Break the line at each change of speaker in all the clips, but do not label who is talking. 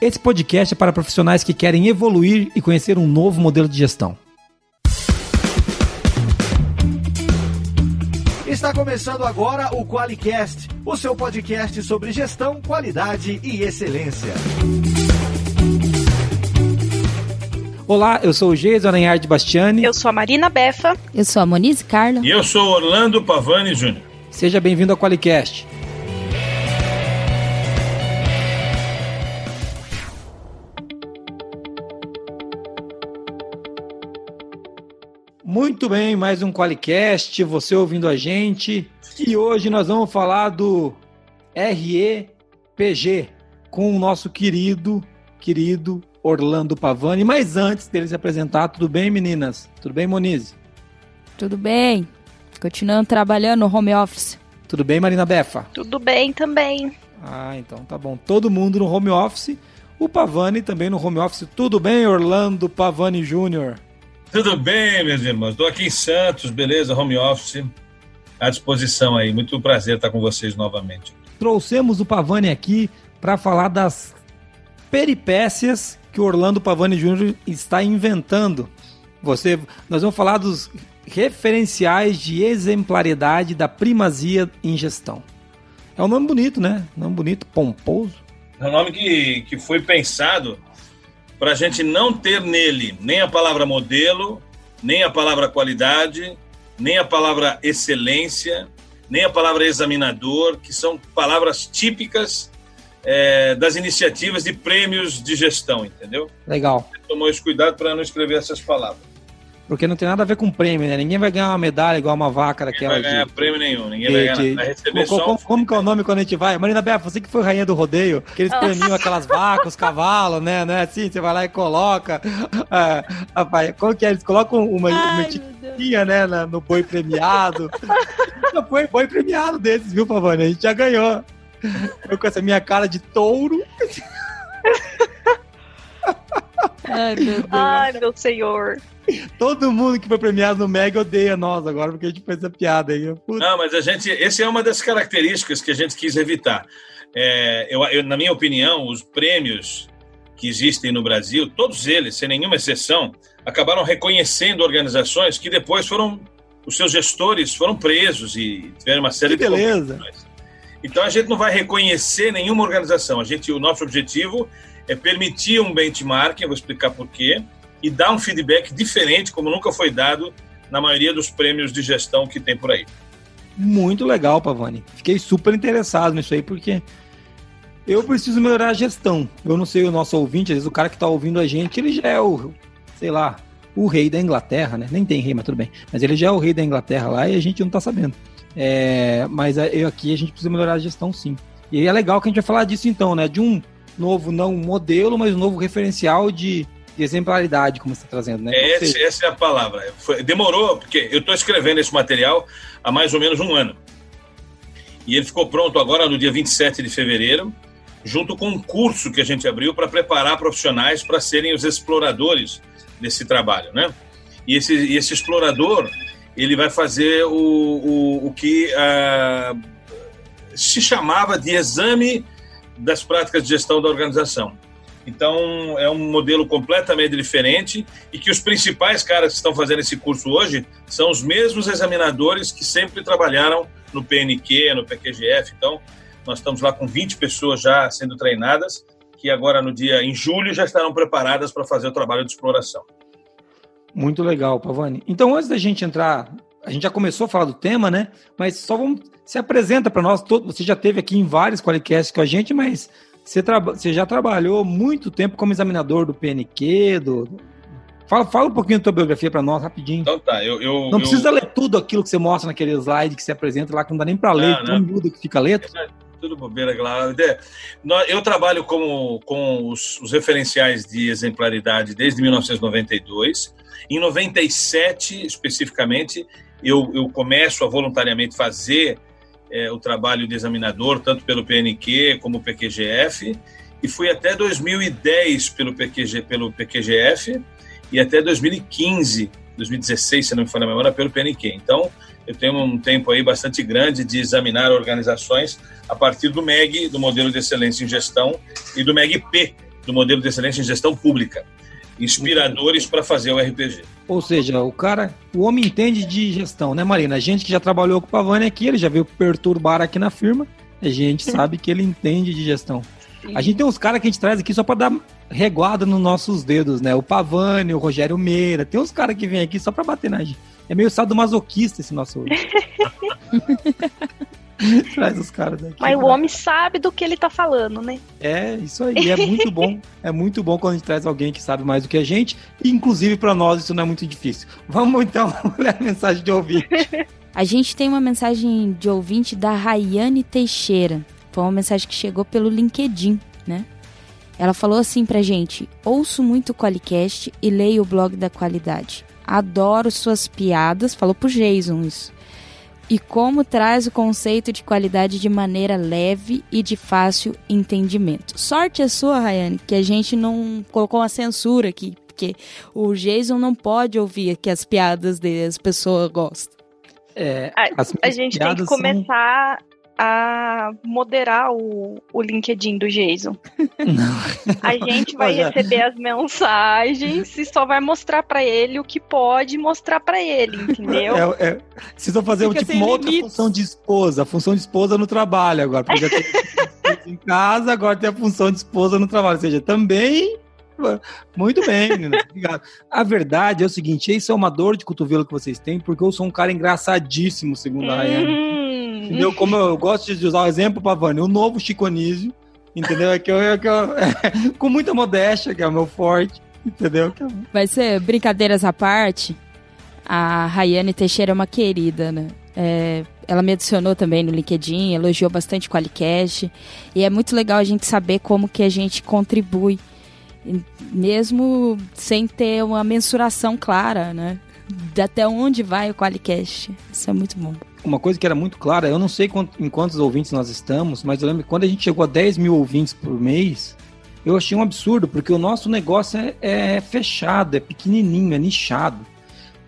Esse podcast é para profissionais que querem evoluir e conhecer um novo modelo de gestão.
Está começando agora o QualiCast, o seu podcast sobre gestão, qualidade e excelência.
Olá, eu sou o Geis Aranhard Bastiani.
Eu sou a Marina Befa.
Eu sou a Monize Carla.
E eu sou Orlando Pavani Júnior.
Seja bem-vindo ao QualiCast. Muito bem, mais um Qualicast, você ouvindo a gente. E hoje nós vamos falar do REPG com o nosso querido, querido Orlando Pavani. Mas antes dele se apresentar, tudo bem, meninas? Tudo bem, Monize?
Tudo bem. Continuando trabalhando no home office.
Tudo bem, Marina Befa?
Tudo bem também.
Ah, então tá bom. Todo mundo no home office. O Pavani também no home office. Tudo bem, Orlando Pavani Júnior?
Tudo bem, meus irmãos? Estou aqui em Santos, beleza? Home office à disposição aí. Muito prazer estar com vocês novamente.
Trouxemos o Pavani aqui para falar das peripécias que o Orlando Pavani Júnior está inventando. Você, nós vamos falar dos referenciais de exemplaridade da primazia em gestão. É um nome bonito, né? Nome bonito, pomposo.
É um nome que, que foi pensado para a gente não ter nele nem a palavra modelo, nem a palavra qualidade, nem a palavra excelência, nem a palavra examinador, que são palavras típicas é, das iniciativas de prêmios de gestão, entendeu?
Legal.
Tomou esse cuidado para não escrever essas palavras.
Porque não tem nada a ver com prêmio, né? Ninguém vai ganhar uma medalha igual uma vaca daquela.
Ninguém vai ganhar
de,
prêmio nenhum, ninguém de, vai ganhar. Vai receber
como,
só
como, como, que é o nome quando a gente vai? Marina Befa, você que foi rainha do rodeio, que eles premiam aquelas vacas, os cavalos, né? né? Assim, você vai lá e coloca. Ah, rapaz, como que é? Eles colocam uma, uma etiquetinha, né? No boi premiado. já foi boi premiado desses, viu, Pavone? A gente já ganhou. Eu com essa minha cara de touro.
Ai, meu Deus. Ai, meu senhor.
Todo mundo que foi premiado no Meg odeia nós agora, porque a gente fez essa piada aí.
Puta. Não, mas a gente. Essa é uma das características que a gente quis evitar. É, eu, eu, na minha opinião, os prêmios que existem no Brasil, todos eles, sem nenhuma exceção, acabaram reconhecendo organizações que depois foram. Os seus gestores foram presos e tiveram uma série
que
de
beleza.
Então a gente não vai reconhecer nenhuma organização. A gente, o nosso objetivo é permitir um benchmark, eu vou explicar por quê, e dar um feedback diferente, como nunca foi dado na maioria dos prêmios de gestão que tem por aí.
Muito legal, Pavani. Fiquei super interessado nisso aí, porque eu preciso melhorar a gestão. Eu não sei o nosso ouvinte, às vezes o cara que está ouvindo a gente, ele já é o, sei lá, o rei da Inglaterra, né? Nem tem rei, mas tudo bem. Mas ele já é o rei da Inglaterra lá e a gente não está sabendo. É, mas eu aqui a gente precisa melhorar a gestão sim. E é legal que a gente vai falar disso então, né? De um novo, não modelo, mas um novo referencial de, de exemplaridade, como você está trazendo, né?
É, esse, essa é a palavra. Foi, demorou, porque eu estou escrevendo esse material há mais ou menos um ano. E ele ficou pronto agora no dia 27 de fevereiro, junto com um curso que a gente abriu para preparar profissionais para serem os exploradores desse trabalho, né? E esse, e esse explorador, ele vai fazer o, o, o que uh, se chamava de exame das práticas de gestão da organização. Então, é um modelo completamente diferente e que os principais caras que estão fazendo esse curso hoje são os mesmos examinadores que sempre trabalharam no PNQ, no PQGF. Então, nós estamos lá com 20 pessoas já sendo treinadas, que agora no dia em julho já estarão preparadas para fazer o trabalho de exploração.
Muito legal, Pavani. Então, antes da gente entrar, a gente já começou a falar do tema, né? Mas só vamos se apresenta para nós. Todo, você já teve aqui em vários qualicasts com a gente, mas você, você já trabalhou muito tempo como examinador do PNQ, do, Fala, fala um pouquinho da tua biografia para nós, rapidinho.
Então tá, eu... eu
não precisa ler tudo aquilo que você mostra naquele slide que você apresenta lá, que não dá nem para ler, tão miúdo que fica a letra.
É, tudo bobeira, claro. Eu trabalho com, com os, os, referenciais de exemplaridade desde 1992. Em 97, especificamente, eu, eu começo a voluntariamente fazer é, o trabalho de examinador, tanto pelo PNQ como PQGF, e fui até 2010 pelo, PQG, pelo PQGF e até 2015, 2016, se não me falha a memória, pelo PNQ. Então, eu tenho um tempo aí bastante grande de examinar organizações a partir do MEG, do Modelo de Excelência em Gestão, e do MEG-P, do modelo de excelência em gestão pública. Inspiradores para fazer o RPG.
Ou seja, o cara, o homem entende de gestão, né, Marina? A gente que já trabalhou com o Pavani aqui, ele já veio perturbar aqui na firma, a gente sabe que ele entende de gestão. A gente tem uns caras que a gente traz aqui só para dar reguada nos nossos dedos, né? O Pavani, o Rogério Meira, tem uns caras que vêm aqui só para bater na gente. É meio sadomasoquista esse nosso. Traz os caras daqui.
Mas o homem sabe do que ele tá falando, né?
É, isso aí. É muito bom. é muito bom quando a gente traz alguém que sabe mais do que a gente. Inclusive, para nós, isso não é muito difícil. Vamos então ler a mensagem de ouvinte.
A gente tem uma mensagem de ouvinte da Rayane Teixeira. Foi uma mensagem que chegou pelo LinkedIn, né? Ela falou assim pra gente: ouço muito o Qualicast e leio o blog da qualidade. Adoro suas piadas. Falou pro Jason isso e como traz o conceito de qualidade de maneira leve e de fácil entendimento. Sorte a sua, Rayane, que a gente não colocou uma censura aqui, porque o Jason não pode ouvir que as piadas dele as pessoas gostam.
É, a, a gente tem que começar são a moderar o, o LinkedIn do Jason. Não. A gente vai receber as mensagens e só vai mostrar para ele o que pode mostrar para ele, entendeu?
É, é, vocês fazer tipo, uma outra função de esposa, a função de esposa no trabalho agora, porque já tem em casa, agora tem a função de esposa no trabalho, ou seja, também muito bem, menina. Obrigado. A verdade é o seguinte: isso é uma dor de cotovelo que vocês têm, porque eu sou um cara engraçadíssimo, segundo a Rayane. Entendeu? Como eu gosto de usar o exemplo para Vânia, o novo Chico Anísio, entendeu? É que eu, é que eu é, com muita modéstia, que é o meu forte, entendeu? É
Vai ser brincadeiras à parte. A Rayane Teixeira é uma querida, né? É, ela me adicionou também no LinkedIn, elogiou bastante o Qualicast. E é muito legal a gente saber como que a gente contribui mesmo sem ter uma mensuração clara, né? De até onde vai o Qualicast. Isso é muito bom.
Uma coisa que era muito clara, eu não sei quanto, em quantos ouvintes nós estamos, mas eu lembro que quando a gente chegou a 10 mil ouvintes por mês, eu achei um absurdo, porque o nosso negócio é, é fechado, é pequenininho, é nichado.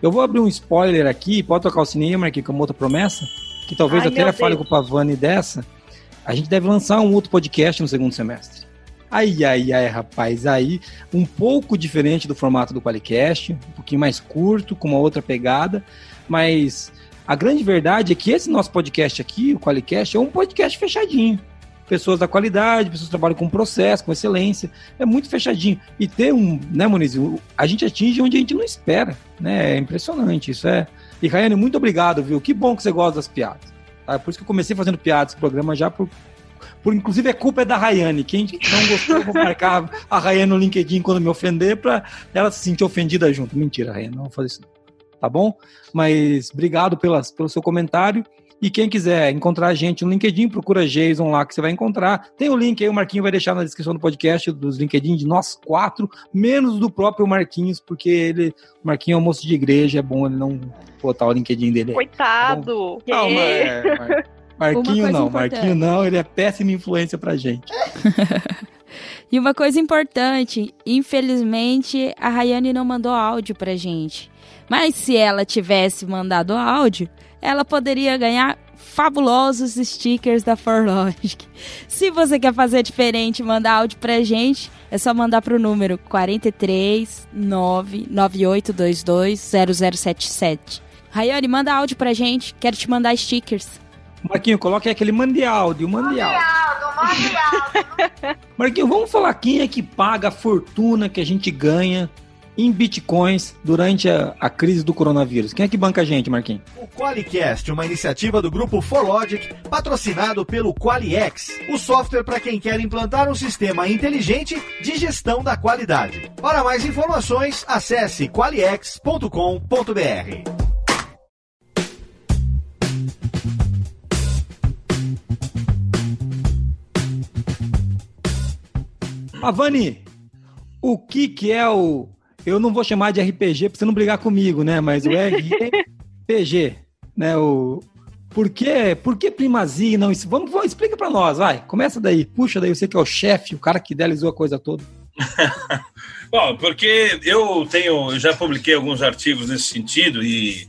Eu vou abrir um spoiler aqui, pode tocar o cinema aqui com outra promessa, que talvez Ai, até fale com o Pavani dessa. A gente deve lançar um outro podcast no segundo semestre. Ai, ai, ai, rapaz, aí um pouco diferente do formato do Qualicast, um pouquinho mais curto, com uma outra pegada, mas a grande verdade é que esse nosso podcast aqui, o Qualicast, é um podcast fechadinho. Pessoas da qualidade, pessoas que trabalham com processo, com excelência, é muito fechadinho. E ter um, né, Muniz, a gente atinge onde a gente não espera, né? É impressionante, isso é. E Rayane, muito obrigado, viu? Que bom que você gosta das piadas. Tá? Por isso que eu comecei fazendo piadas no programa já por por inclusive, a culpa é da Rayane. Quem não gostou, vou marcar a Rayane no LinkedIn quando me ofender para ela se sentir ofendida junto. Mentira, Rayane, não vou fazer isso. Tá bom? Mas obrigado pelas, pelo seu comentário. E quem quiser encontrar a gente no LinkedIn, procura Jason lá que você vai encontrar. Tem o link aí, o Marquinho vai deixar na descrição do podcast dos LinkedIn de nós quatro, menos do próprio Marquinhos, porque ele, o Marquinho é um moço de igreja, é bom ele não botar o LinkedIn dele aí.
Coitado!
Tá Calma, é, Marquinho não, importante. Marquinho não, ele é péssima influência pra gente.
e uma coisa importante, infelizmente a Rayane não mandou áudio pra gente. Mas se ela tivesse mandado áudio, ela poderia ganhar fabulosos stickers da Forlogic. Se você quer fazer diferente e mandar áudio pra gente, é só mandar pro número 43 99822 0077. Rayane, manda áudio pra gente, quero te mandar stickers.
Marquinho, coloque aquele mande áudio, mande áudio. Marquinho, vamos falar quem é que paga a fortuna que a gente ganha em bitcoins durante a, a, crise do coronavírus. Quem é que banca a gente, Marquinhos?
O Qualicast, uma iniciativa do grupo ForLogic, patrocinado pelo Qualiex, o software para quem quer implantar um sistema inteligente de gestão da qualidade. Para mais informações, acesse qualiex.com.br.
Avani, o que que é o... Eu não vou chamar de RPG para você não brigar comigo, né? Mas o RPG, né? O... Por que, por que primazia não... Vamos, vamos explica para nós, vai. Começa daí. Puxa daí, você que é o chefe, o cara que idealizou a coisa toda.
Bom, porque eu tenho, eu já publiquei alguns artigos nesse sentido e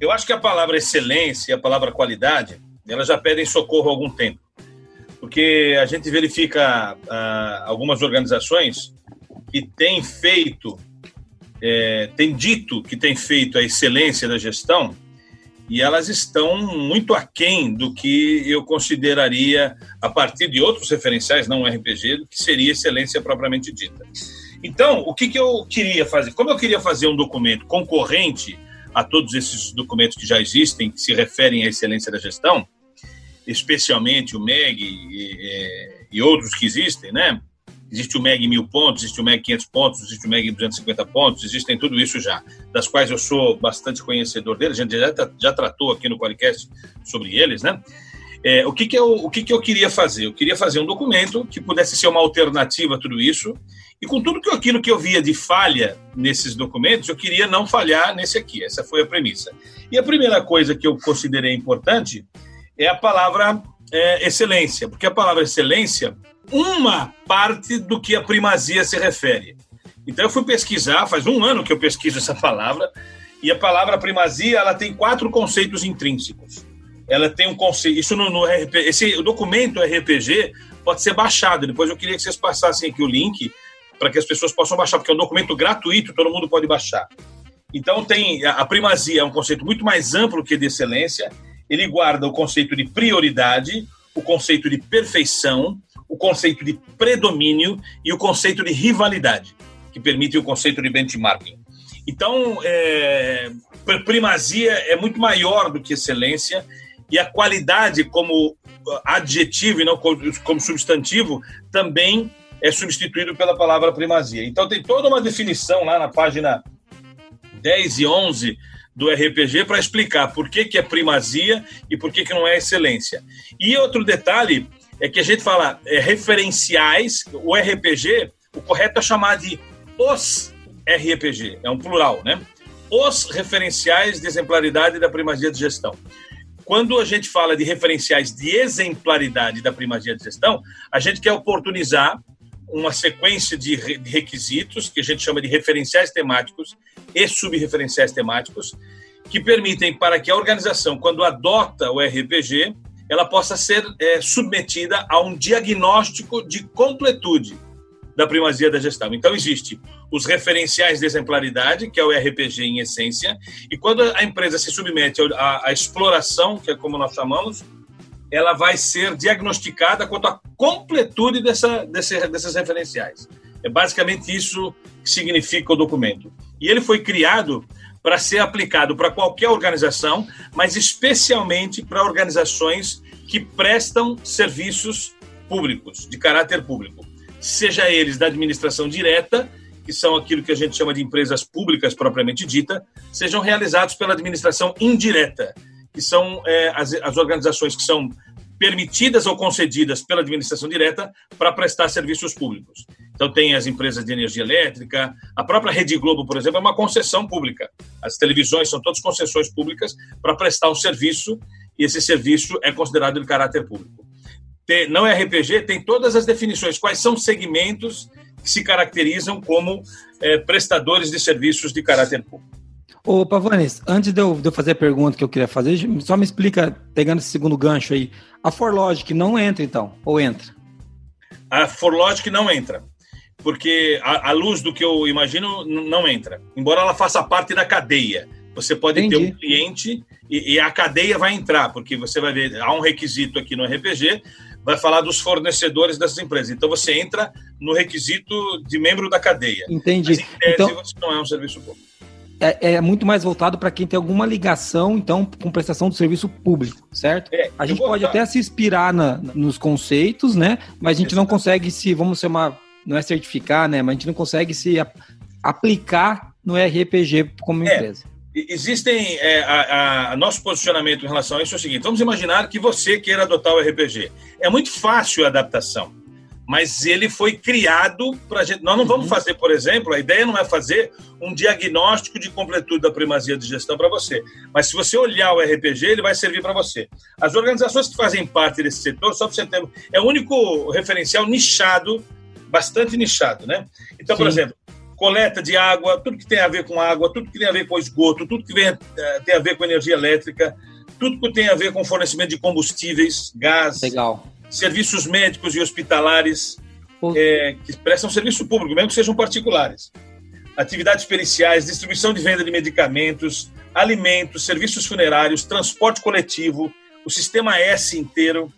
eu acho que a palavra excelência e a palavra qualidade, elas já pedem socorro há algum tempo. porque a gente verifica uh, algumas organizações que têm feito, é, têm dito que têm feito a excelência da gestão e elas estão muito aquém do que eu consideraria, a partir de outros referenciais, não RPG, do que seria excelência propriamente dita. Então, o que, que eu queria fazer? Como eu queria fazer um documento concorrente a todos esses documentos que já existem, que se referem à excelência da gestão, especialmente o MEG e, e outros que existem, né? Existe o MEG mil pontos, existe o MEG 500 pontos, existe o MEG 250 pontos, existem tudo isso já, das quais eu sou bastante conhecedor deles, a gente já, já tratou aqui no podcast sobre eles, né? É, o que, que, eu, o que, que eu queria fazer? Eu queria fazer um documento que pudesse ser uma alternativa a tudo isso, e com tudo aquilo que eu via de falha nesses documentos, eu queria não falhar nesse aqui. Essa foi a premissa. E a primeira coisa que eu considerei importante é a palavra é, excelência, porque a palavra excelência, uma parte do que a primazia se refere. Então eu fui pesquisar, faz um ano que eu pesquiso essa palavra, e a palavra primazia ela tem quatro conceitos intrínsecos. Ela tem um conceito, isso no, no RPG, esse documento RPG pode ser baixado. Depois eu queria que vocês passassem aqui o link para que as pessoas possam baixar, porque é um documento gratuito, todo mundo pode baixar. Então tem a primazia é um conceito muito mais amplo que de excelência ele guarda o conceito de prioridade, o conceito de perfeição, o conceito de predomínio e o conceito de rivalidade, que permite o conceito de benchmarking. Então, é, primazia é muito maior do que excelência e a qualidade como adjetivo e não como substantivo também é substituído pela palavra primazia. Então tem toda uma definição lá na página 10 e 11 do RPG para explicar por que, que é primazia e por que, que não é excelência. E outro detalhe é que a gente fala é, referenciais, o RPG, o correto é chamar de os RPG, é um plural, né? Os referenciais de exemplaridade da primazia de gestão. Quando a gente fala de referenciais de exemplaridade da primazia de gestão, a gente quer oportunizar uma sequência de requisitos que a gente chama de referenciais temáticos e subreferenciais temáticos que permitem para que a organização, quando adota o RPG, ela possa ser é, submetida a um diagnóstico de completude da primazia da gestão. Então, existe os referenciais de exemplaridade, que é o RPG em essência, e quando a empresa se submete à, exploração, que é como nós chamamos, ela vai ser diagnosticada quanto à completude dessa, desse, desses referenciais. É basicamente isso que significa o documento. E ele foi criado para ser aplicado para qualquer organização, mas especialmente para organizações que prestam serviços públicos, de caráter público, seja eles da administração direta, que são aquilo que a gente chama de empresas públicas propriamente dita, sejam realizados pela administração indireta, que são é, as, as organizações que são permitidas ou concedidas pela administração direta para prestar serviços públicos. Então, tem as empresas de energia elétrica, a própria Rede Globo, por exemplo, é uma concessão pública. As televisões são todas concessões públicas para prestar um serviço e esse serviço é considerado de caráter público. Tem, não é RPG, tem todas as definições, quais são os segmentos que se caracterizam como é, prestadores de serviços de caráter público.
Ô, Pavanes, antes de eu, de eu, fazer a pergunta que eu queria fazer, só me explica, pegando esse segundo gancho aí, a ForLogic não entra então, ou entra?
A ForLogic não entra, porque a, a luz do que eu imagino não entra, embora ela faça parte da cadeia. Você pode Entendi. ter um cliente e, e, a cadeia vai entrar, porque você vai ver, há um requisito aqui no RPG, vai falar dos fornecedores dessas empresas. Então você entra no requisito de membro da cadeia.
Entendi. Mas, tese, então,
você não é um serviço público
é, é, muito mais voltado para quem tem alguma ligação, então, com prestação do serviço público, certo? É, a gente pode até se inspirar na, nos conceitos, né? Mas a gente não consegue se, vamos chamar, não é certificar, né? Mas a gente não consegue se aplicar no RPG como é, empresa.
Existem. É, a, a, nosso posicionamento em relação a isso é o seguinte: vamos imaginar que você queira adotar o RPG. É muito fácil a adaptação mas ele foi criado para gente. Nós não vamos uhum. fazer, por exemplo, a ideia não é fazer um diagnóstico de completude da primazia de gestão para você, mas se você olhar o RPG, ele vai servir para você. As organizações que fazem parte desse setor, só para você ter, é o único referencial nichado, bastante nichado, né? Então, Sim. por exemplo, coleta de água, tudo que tem a ver com água, tudo que tem a ver com esgoto, tudo que vem, eh, tem a ver com energia elétrica, tudo que tem a ver com fornecimento de combustíveis, gás.
Legal
serviços médicos e hospitalares é, que prestam serviço público, mesmo que sejam particulares. Atividades periciais, distribuição de venda de medicamentos, alimentos, serviços funerários, transporte coletivo, o sistema S inteiro,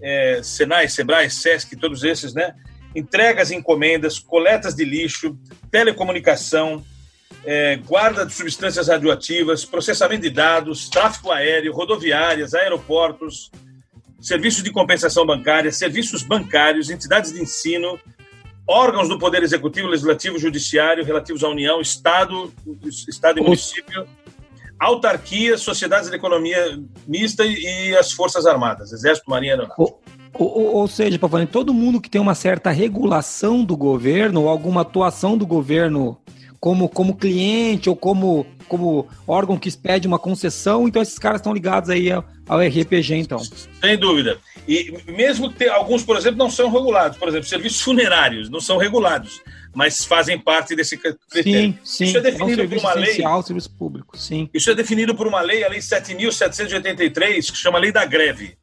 é, Senai, Sebrae, Sesc, todos esses, né? Entregas e encomendas, coletas de lixo, telecomunicação, é, guarda de substâncias radioativas, processamento de dados, tráfego aéreo, rodoviárias, aeroportos, serviços de compensação bancária, serviços bancários, entidades de ensino, órgãos do Poder Executivo, Legislativo, Judiciário relativos à União, Estado, Estado e município, autarquias, sociedades de economia mista e as Forças Armadas, Exército, Marinha e Aeronáutica.
Ou, ou, seja, Pavani, todo mundo que tem uma certa regulação do governo ou alguma atuação do governo como, como cliente ou como, como órgão que pede uma concessão, então esses caras estão ligados aí ao, ao RPG, então.
Sem dúvida. E mesmo ter alguns, por exemplo, não são regulados, por exemplo, serviços funerários não são regulados, mas fazem parte desse critério.
Sim, sim. Isso é definido é um por uma lei. Serviço público, sim.
Isso é definido por uma lei, a lei 7.783, que chama Lei da Greve.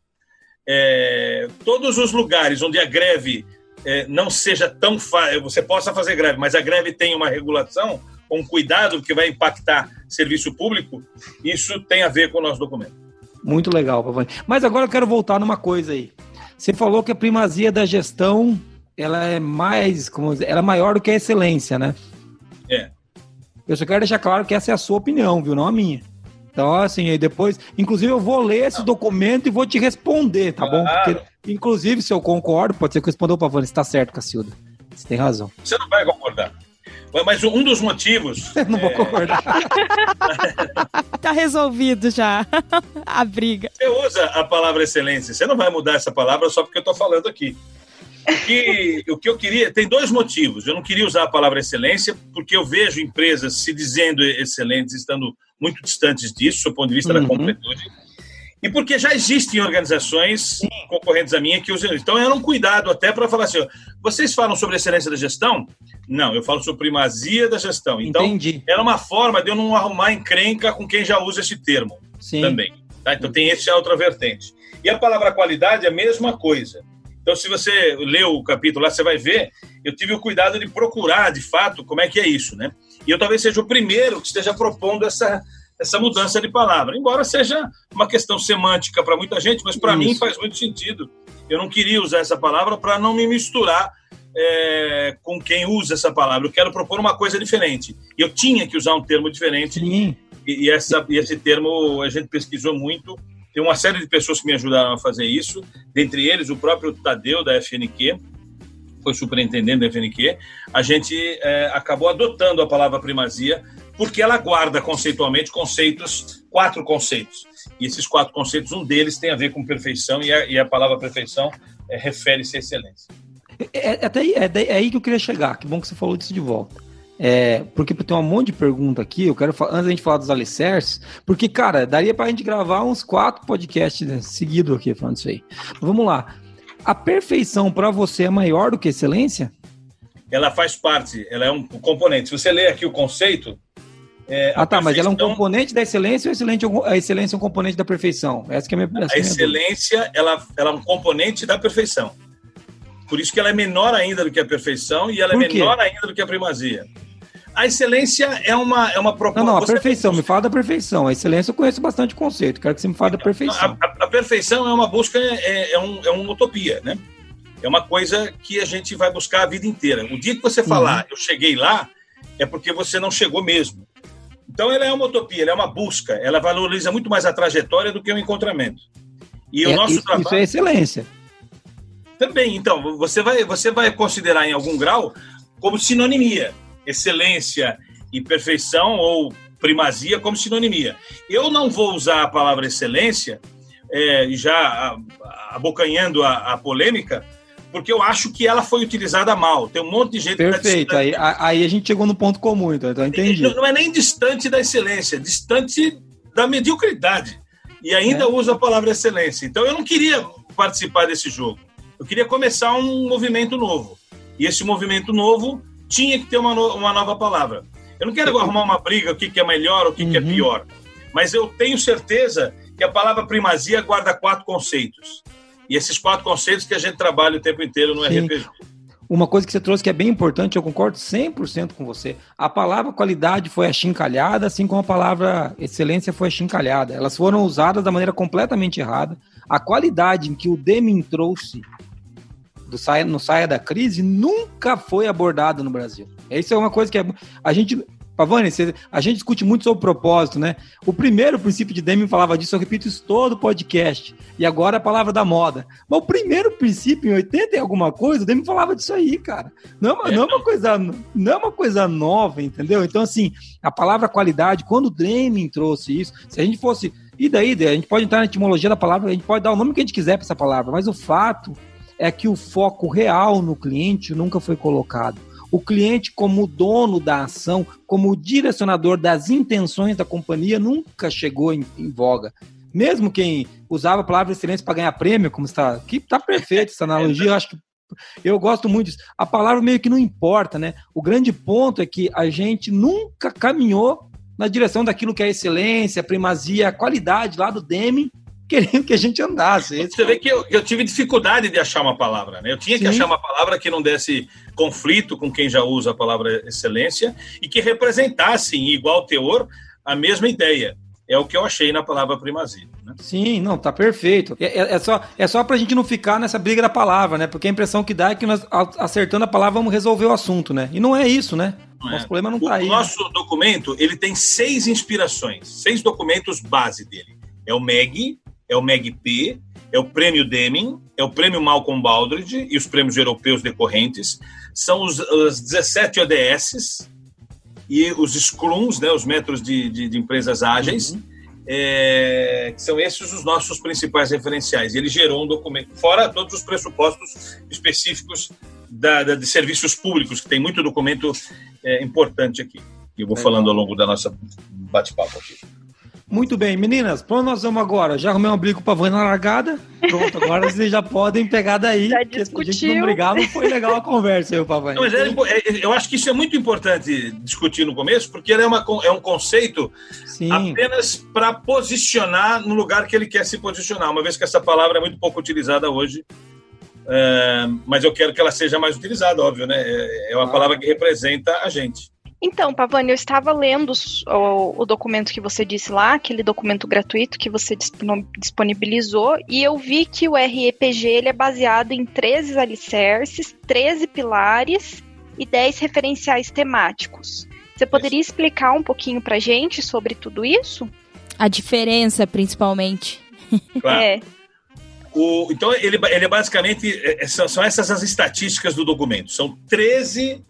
É, todos os lugares onde a greve é, não seja tão fácil, você possa fazer greve, mas a greve tem uma regulação, um cuidado que vai impactar serviço público, isso tem a ver com o nosso documento.
Muito legal, Pavani. Mas agora eu quero voltar numa coisa aí. Você falou que a primazia da gestão ela é mais, como ela é maior do que a excelência, né?
É.
Eu só quero deixar claro que essa é a sua opinião, viu? Não a minha. Então, assim, aí depois, inclusive eu vou ler esse documento e vou te responder, tá claro. bom? Porque, inclusive, se eu concordo, pode ser que eu responda, opa, Vânia, você tá certo, Cacilda. Você tem razão.
Você não vai concordar. Mas um dos motivos.
Eu não vou é... concordar.
tá resolvido já a briga.
Você usa a palavra excelência. Você não vai mudar essa palavra só porque eu tô falando aqui. O que, o que eu queria. Tem dois motivos. Eu não queria usar a palavra excelência, porque eu vejo empresas se dizendo excelentes, estando muito distantes disso, do ponto de vista uhum. da completude. E porque já existem organizações Sim. concorrentes a minha que usam. Então, era um cuidado até para falar assim: vocês falam sobre excelência da gestão? Não, eu falo sobre primazia da gestão. Então, Entendi. era uma forma de eu não arrumar encrenca com quem já usa esse termo Sim. também. Tá? Então, tem esse outra vertente. E a palavra qualidade é a mesma coisa. Então, se você leu o capítulo lá, você vai ver, eu tive o cuidado de procurar, de fato, como é que é isso, né? E eu talvez seja o primeiro que esteja propondo essa, essa mudança de palavra, embora seja uma questão semântica para muita gente, mas para mim faz muito sentido. Eu não queria usar essa palavra para não me misturar é, com quem usa essa palavra. Eu quero propor uma coisa diferente. Eu tinha que usar um termo diferente. Sim. E, e, essa, e esse termo a gente pesquisou muito tem uma série de pessoas que me ajudaram a fazer isso, dentre eles o próprio Tadeu da FNQ, foi superintendente da FNQ. A gente é, acabou adotando a palavra primazia porque ela guarda conceitualmente conceitos, quatro conceitos. E esses quatro conceitos, um deles tem a ver com perfeição e a, e a palavra perfeição é, refere-se à excelência.
É, é, até aí, é, é aí que eu queria chegar. Que bom que você falou disso de volta. É, porque tem um monte de pergunta aqui, eu quero antes da gente falar dos alicerces, porque, cara, daria pra gente gravar uns quatro podcasts né, seguidos aqui falando isso aí. Vamos lá. A perfeição para você é maior do que excelência?
Ela faz parte, ela é um componente. Se você ler aqui o conceito.
É, ah, tá, mas ela é um componente da excelência ou a excelência é um componente da perfeição? Essa que é a minha,
a excelência, ela, ela é um componente da perfeição. Por isso que ela é menor ainda do que a perfeição e ela é menor ainda do que a primazia. A excelência é uma, é uma proposta.
Não, não, a perfeição, me fala da perfeição. A excelência eu conheço bastante conceito, quero que você me fale da perfeição.
A, a, a perfeição é uma busca, é, é, um, é uma utopia, né? É uma coisa que a gente vai buscar a vida inteira. O dia que você falar, uhum. eu cheguei lá, é porque você não chegou mesmo. Então ela é uma utopia, ela é uma busca, ela valoriza muito mais a trajetória do que o encontramento.
E é, o nosso isso, trabalho. Isso é excelência.
Também, então, você vai, você vai considerar em algum grau como sinonimia excelência e perfeição ou primazia como sinonimia. Eu não vou usar a palavra excelência, é, já abocanhando a, a, polêmica, porque eu acho que ela foi utilizada mal. Tem um monte de gente...
Perfeito, tá aí, aí a gente chegou no ponto comum, então, então entendi.
Não, não, é nem distante da excelência, é distante da mediocridade. E ainda é. uso a palavra excelência. Então eu não queria participar desse jogo. Eu queria começar um movimento novo. E esse movimento novo tinha que ter uma, no, uma nova palavra. Eu não quero arrumar uma briga, o que, que é melhor, o que, uhum. que é uhum. pior. Mas eu tenho certeza que a palavra primazia guarda quatro conceitos. E esses quatro conceitos que a gente trabalha o tempo inteiro no Sim. RPG.
Uma coisa que você trouxe que é bem importante, eu concordo 100% com você. A palavra qualidade foi achincalhada, assim como a palavra excelência foi achincalhada. Elas foram usadas da maneira completamente errada. A qualidade em que o Deming trouxe do saia, no Saia da Crise nunca foi abordada no Brasil. Isso é uma coisa que é, a gente Pavani, a gente discute muito sobre propósito, né? O primeiro princípio de Deming falava disso, eu repito isso todo podcast. E agora é a palavra da moda. Mas o primeiro princípio, em 80 e alguma coisa, o Deming falava disso aí, cara. Não é, uma, não é uma coisa, não é uma coisa nova, entendeu? Então, assim, a palavra qualidade, quando o Deming trouxe isso, se a gente fosse. E daí, a gente pode entrar na etimologia da palavra, a gente pode dar o nome que a gente quiser para essa palavra, mas o fato é que o foco real no cliente nunca foi colocado o cliente, como dono da ação, como direcionador das intenções da companhia, nunca chegou em, em voga. Mesmo quem usava a palavra excelência para ganhar prêmio, como está aqui, está perfeito essa analogia, eu acho que eu gosto muito disso. A palavra meio que não importa, né? O grande ponto é que a gente nunca caminhou na direção daquilo que é excelência, primazia, qualidade lá do Deming, querendo que a gente andasse.
Você vê que eu, eu, tive dificuldade de achar uma palavra, né? Eu tinha que Sim. achar uma palavra que não desse conflito com quem já usa a palavra excelência e que representasse em igual teor a mesma ideia. É o que eu achei na palavra primazia. Né?
Sim, não, tá perfeito. É, é, é, só, é só pra gente não ficar nessa briga da palavra, né? Porque a impressão que dá é que nós, acertando a palavra, vamos resolver o assunto, né? E não é isso, né?
Não Nosso é. problema não tá o aí. O né? nosso né? documento, ele tem seis inspirações, seis documentos base dele. É o MEG, é o MEGP, é o Prêmio Deming, é o Prêmio Malcolm Baldrige e os prêmios europeus decorrentes. São os, os 17 ODS e os Scrums, né, os métodos de, de, de empresas ágeis. Uhum. É, são esses os nossos principais referenciais. Ele gerou um documento, fora todos os pressupostos específicos da, da de serviços públicos, que tem muito documento é, importante aqui. E eu vou falando ao longo da nossa bate-papo aqui.
Muito bem, meninas, pra onde nós vamos agora? Já arrumei um brigo pra van na largada. Pronto, agora vocês já podem pegar daí. Já discutiu. A gente não brigar, não foi legal a conversa aí, Pavani. Mas
é, é, eu acho que isso é muito importante discutir no começo, porque ele é, uma, é um conceito Sim. apenas para posicionar no lugar que ele quer se posicionar, uma vez que essa palavra é muito pouco utilizada hoje. É, mas eu quero que ela seja mais utilizada, óbvio, né? É, é uma palavra que representa a gente.
Então, Pavani, eu estava lendo o, o, documento que você disse lá, aquele documento gratuito que você disponibilizou, e eu vi que o REPG ele é baseado em 13 alicerces, 13 pilares e 10 referenciais temáticos. Você poderia explicar um pouquinho para gente sobre tudo isso?
A diferença, principalmente.
Claro. É. O, então, ele, ele é basicamente. É, são, são essas as estatísticas do documento. São 13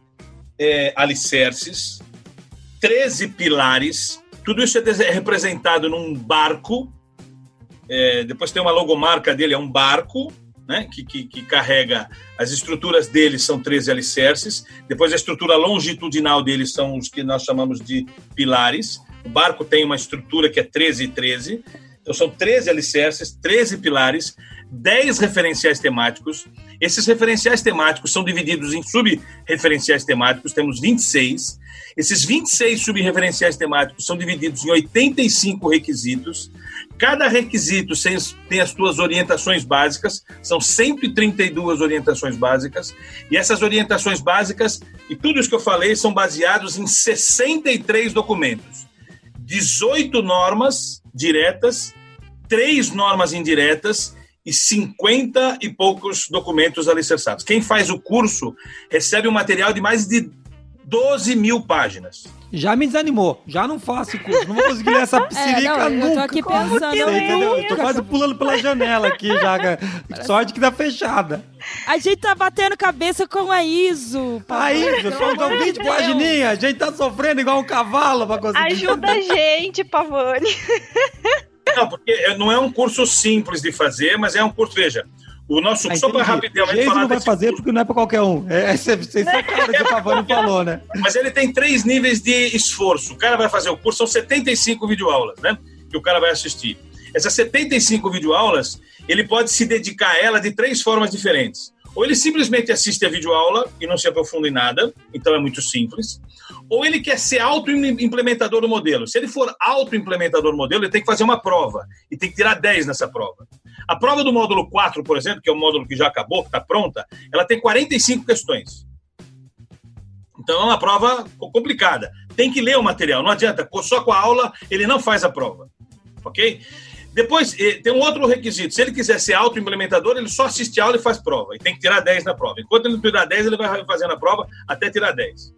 é, alicerces, 13 pilares, tudo isso é representado num barco. É, depois tem uma logomarca dele, é um barco, né, que, que, que, carrega as estruturas dele são 13 alicerces, depois a estrutura longitudinal dele são os que nós chamamos de pilares. O barco tem uma estrutura que é 13 e 13, então são 13 alicerces, 13 pilares, 10 referenciais temáticos. Esses referenciais temáticos são divididos em sub-referenciais temáticos, temos 26. Esses 26 sub-referenciais temáticos são divididos em 85 requisitos. Cada requisito tem as suas orientações básicas, são 132 orientações básicas, e essas orientações básicas e tudo isso que eu falei são baseados em 63 documentos, 18 normas diretas, três normas indiretas e 50 e poucos documentos alicerçados. Quem faz o curso recebe um material de mais de 12 mil páginas.
Já me desanimou, já não faço curso, não vou conseguir ler essa psirica é, nunca. Eu tô
aqui pensando,
entendeu? Eu tô quase pulando pela janela aqui já, sorte que tá fechada.
A gente tá batendo cabeça com a ISO.
A ISO, são 20 de pagininhas, a gente tá sofrendo igual um cavalo pra conseguir.
Ajuda a gente, Pavone.
Não, porque não é um curso simples de fazer, mas é um curso, veja, o nosso, ah, só para rapidão,
ele não vai fazer curso. porque não é para qualquer um. É, esse, esse é o cara que o Pavani falou, né?
Mas ele tem três níveis de esforço. O cara vai fazer o curso, são 75 videoaulas, né? Que o cara vai assistir. Essas 75 videoaulas, ele pode se dedicar a ela de três formas diferentes. Ou ele simplesmente assiste a videoaula e não se aprofunda em nada, então é muito simples. Ou ele quer ser auto-implementador do modelo. Se ele for auto-implementador do modelo, ele tem que fazer uma prova e tem que tirar 10 nessa prova. A prova do módulo 4, por exemplo, que é o módulo que já acabou, que está pronta, ela tem 45 questões. Então é uma prova complicada. Tem que ler o material, não adianta. Só com a aula ele não faz a prova. Ok? Depois, eh, tem um outro requisito. Se ele quiser ser auto-implementador, ele só assiste a aula e faz prova. E tem que tirar 10 na prova. Enquanto ele não tirar 10, ele vai fazendo a prova até tirar 10.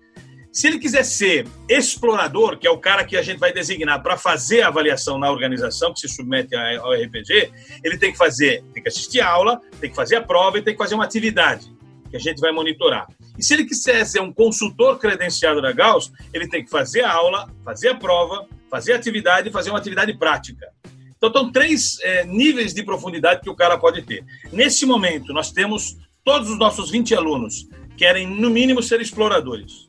Se ele quiser ser explorador, que é o cara que a gente vai designar para fazer a avaliação na organização que se submete ao RPG, ele tem que fazer, tem que assistir a aula, tem que fazer a prova e tem que fazer uma atividade que a gente vai monitorar. E se ele quiser ser um consultor credenciado da Gauss, ele tem que fazer a aula, fazer a prova, fazer a atividade e fazer uma atividade prática. Então, estão três é, níveis de profundidade que o cara pode ter. Nesse momento, nós temos todos os nossos 20 alunos querem, no mínimo, ser exploradores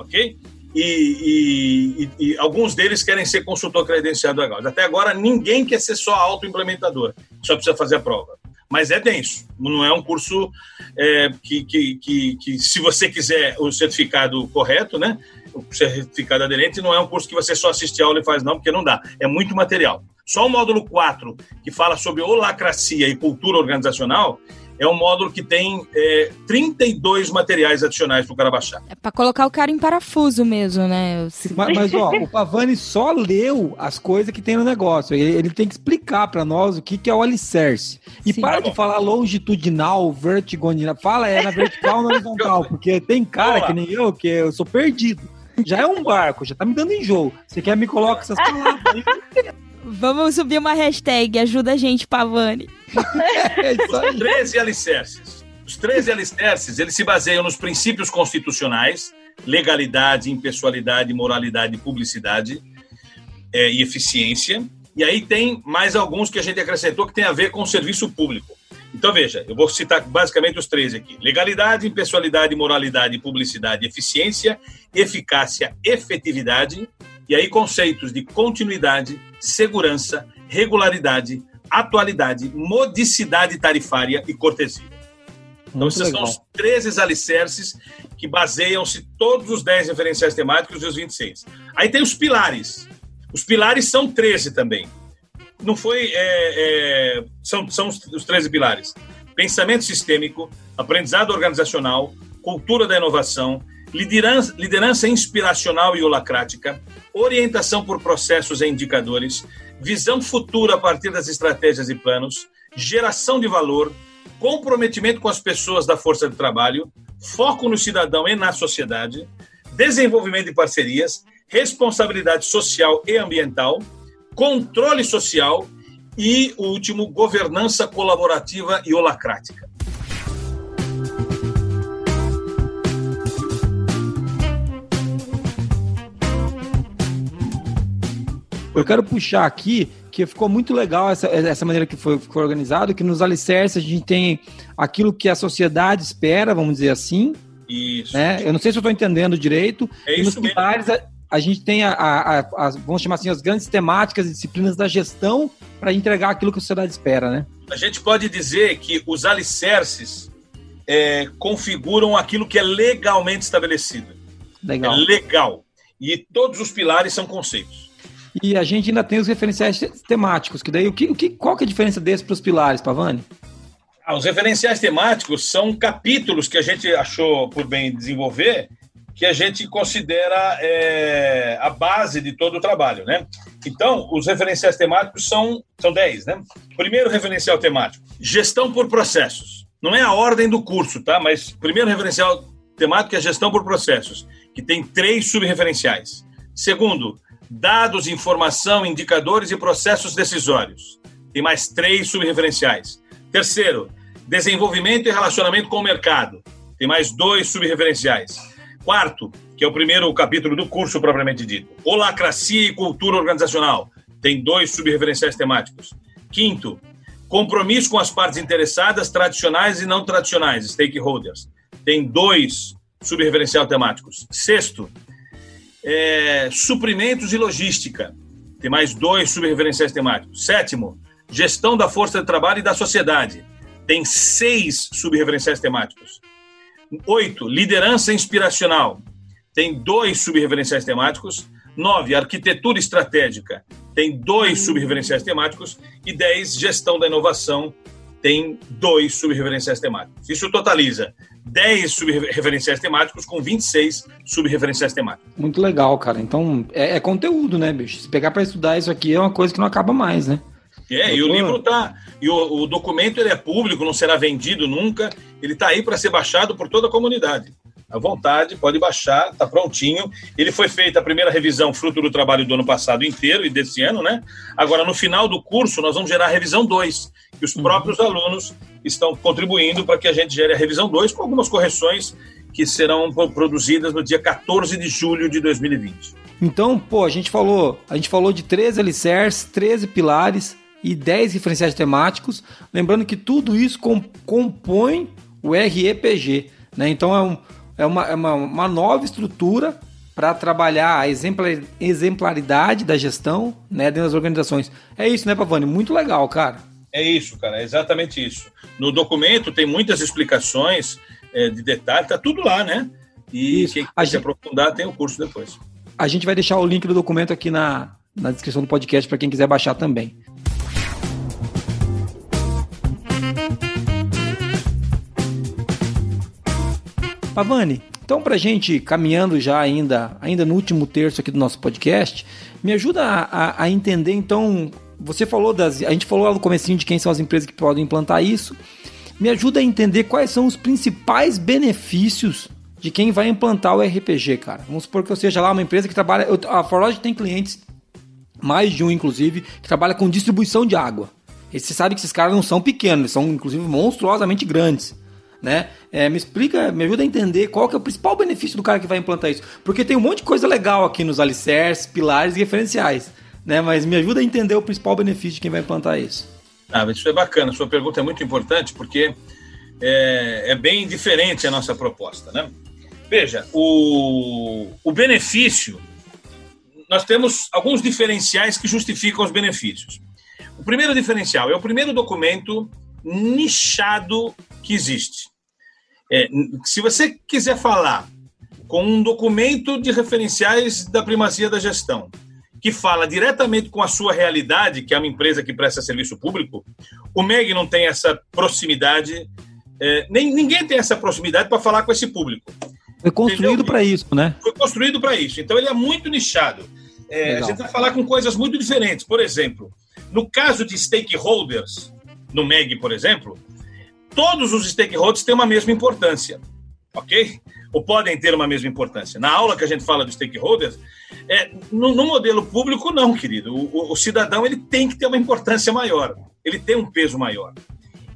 ok? E, e, e, alguns deles querem ser consultor credenciado Gauss. Até agora, ninguém quer ser só auto-implementador, só precisa fazer a prova. Mas é denso, não é um curso é, que, que, que, que, se você quiser o certificado correto, né? O certificado aderente não é um curso que você só assiste a aula e faz, não, porque não dá. É muito material. Só o módulo 4, que fala sobre holacracia e cultura organizacional, é um módulo que tem é, 32 materiais adicionais para o cara baixar.
É para colocar o cara em parafuso mesmo, né?
Mas, mas, ó, o Pavani só leu as coisas que tem no negócio. Ele, ele tem que explicar para nós o que, que é o alicerce. E Sim, para tá de falar longitudinal, vertigonal. Fala é na vertical ou na horizontal, porque tem cara que nem eu, que eu sou perdido. Já é um barco, já tá me dando enjoo. Você quer me colocar essas palavras aí?
Vamos subir uma hashtag, ajuda a gente, Pavani.
é isso aí. 13 alicerces. Os 13 alicerces, eles se baseiam nos princípios constitucionais, legalidade, impessoalidade, moralidade, publicidade é, e eficiência. E aí tem mais alguns que a gente acrescentou que tem a ver com o serviço público. Então, veja, eu vou citar basicamente os três aqui: legalidade, impessoalidade, moralidade, publicidade, eficiência, eficácia, efetividade. E aí, conceitos de continuidade, segurança, regularidade, atualidade, modicidade tarifária e cortesia. Então, Muito esses legal. são os 13 alicerces que baseiam-se todos os 10 referenciais temáticos e os 26. Aí tem os pilares. Os pilares são 13 também. Não foi. É, é, são, são os, os 13 pilares: pensamento sistêmico, aprendizado organizacional, cultura da inovação, liderança, liderança inspiracional e holacrática, orientação por processos e indicadores, visão futura a partir das estratégias e planos, geração de valor, comprometimento com as pessoas da força de trabalho, foco no cidadão e na sociedade, desenvolvimento de parcerias, responsabilidade social e ambiental, controle social e, o último, governança colaborativa e holacrática.
Eu quero puxar aqui que ficou muito legal essa, essa maneira que foi, organizado, que nos alicerces a gente tem aquilo que a sociedade espera, vamos dizer assim.
Isso.
Né? Eu não sei se eu estou entendendo direito.
É e
nos pilares a, a, gente tem, a, a, a, vamos chamar assim, as grandes temáticas e disciplinas da gestão para entregar aquilo que a sociedade espera, né?
A gente pode dizer que os alicerces é, configuram aquilo que é legalmente estabelecido.
Legal.
É legal. E todos os pilares são conceitos.
E a gente ainda tem os referenciais temáticos, que daí o que, o que, qual que é a diferença desse para os pilares, Pavani?
Ah, os referenciais temáticos são capítulos que a gente achou por bem desenvolver, que a gente considera é, a base de todo o trabalho, né? Então, os referenciais temáticos são, são 10, né? Primeiro referencial temático, gestão por processos. Não é a ordem do curso, tá? Mas primeiro referencial temático é gestão por processos, que tem três subreferenciais. Segundo, dados, informação, indicadores e processos decisórios. Tem mais três subreferenciais. Terceiro, desenvolvimento e relacionamento com o mercado. Tem mais dois subreferenciais. Quarto, que é o primeiro capítulo do curso propriamente dito, holacracia e cultura organizacional. Tem dois subreferenciais temáticos. Quinto, compromisso com as partes interessadas, tradicionais e não tradicionais, stakeholders. Tem dois subreferenciais temáticos. Sexto, é, suprimentos e logística. Tem mais dois subreferenciais temáticos. Sétimo, gestão da força de trabalho e da sociedade. Tem seis subreferenciais temáticos. Oito, liderança inspiracional. Tem dois subreferenciais temáticos. 9, arquitetura estratégica, tem dois subreferenciais temáticos. E 10, gestão da inovação, tem dois subreferenciais temáticos. Isso totaliza 10 subreferenciais temáticos com 26 subreferenciais temáticos.
Muito legal, cara. Então, é, é conteúdo, né, bicho? Se pegar para estudar isso aqui, é uma coisa que não acaba mais, né?
É, e o livro tá. E o, o, documento ele é público, não será vendido nunca. Ele está aí para ser baixado por toda a comunidade. À vontade, pode baixar, está prontinho. Ele foi feita a primeira revisão, fruto do trabalho do ano passado inteiro e desse ano, né? Agora, no final do curso, nós vamos gerar a revisão 2, que os uhum. próprios alunos estão contribuindo para que a gente gere a revisão 2, com algumas correções que serão produzidas no dia 14 de julho de 2020.
Então, pô, a gente falou, a gente falou de 13 alicerces, 13 pilares, e 10 referenciais temáticos. Lembrando que tudo isso compõe o REPG. Né? Então é, um, é, uma, é uma, uma nova estrutura para trabalhar a exemplaridade da gestão né, dentro das organizações. É isso, né, Pavani? Muito legal, cara.
É isso, cara, é exatamente isso. No documento tem muitas explicações é, de detalhe, tá tudo lá, né? E isso. quem quiser gente... aprofundar tem o curso depois.
A gente vai deixar o link do documento aqui na, na descrição do podcast para quem quiser baixar também. Pavani, então para gente caminhando já ainda, ainda no último terço aqui do nosso podcast, me ajuda a, a, a entender então, você falou das, a gente falou lá no comecinho de quem são as empresas que podem implantar isso, me ajuda a entender quais são os principais benefícios de quem vai implantar o RPG, cara. Vamos supor que eu seja lá uma empresa que trabalha, eu, a Forlog tem clientes, mais de um inclusive, que trabalha com distribuição de água. E você sabe que esses caras não são pequenos, são inclusive monstruosamente grandes né? É, me explica, me ajuda a entender qual que é o principal benefício do cara que vai implantar isso. Porque tem um monte de coisa legal aqui nos alicerces, pilares e referenciais, né? Mas me ajuda a entender o principal benefício de quem vai implantar isso.
Ah, isso é bacana. Sua pergunta é muito importante porque é, é bem diferente a nossa proposta, né? Veja, o, o benefício, nós temos alguns diferenciais que justificam os benefícios. O primeiro diferencial é o primeiro documento nichado que existe. É, se você quiser falar com um documento de referenciais da primazia da gestão, que fala diretamente com a sua realidade, que é uma empresa que presta serviço público, o MEG não tem essa proximidade, é, nem ninguém tem essa proximidade para falar com esse público.
Foi construído para isso, né?
Foi construído para isso. Então ele é muito nichado. É, a gente vai falar com coisas muito diferentes. Por exemplo, no caso de stakeholders, no MEG, por exemplo, todos os stakeholders têm uma mesma importância, ok? Ou podem ter uma mesma importância. Na aula que a gente fala dos stakeholders, é, no, no modelo público, não, querido. O, o, o, cidadão ele tem que ter uma importância maior, ele tem um peso maior.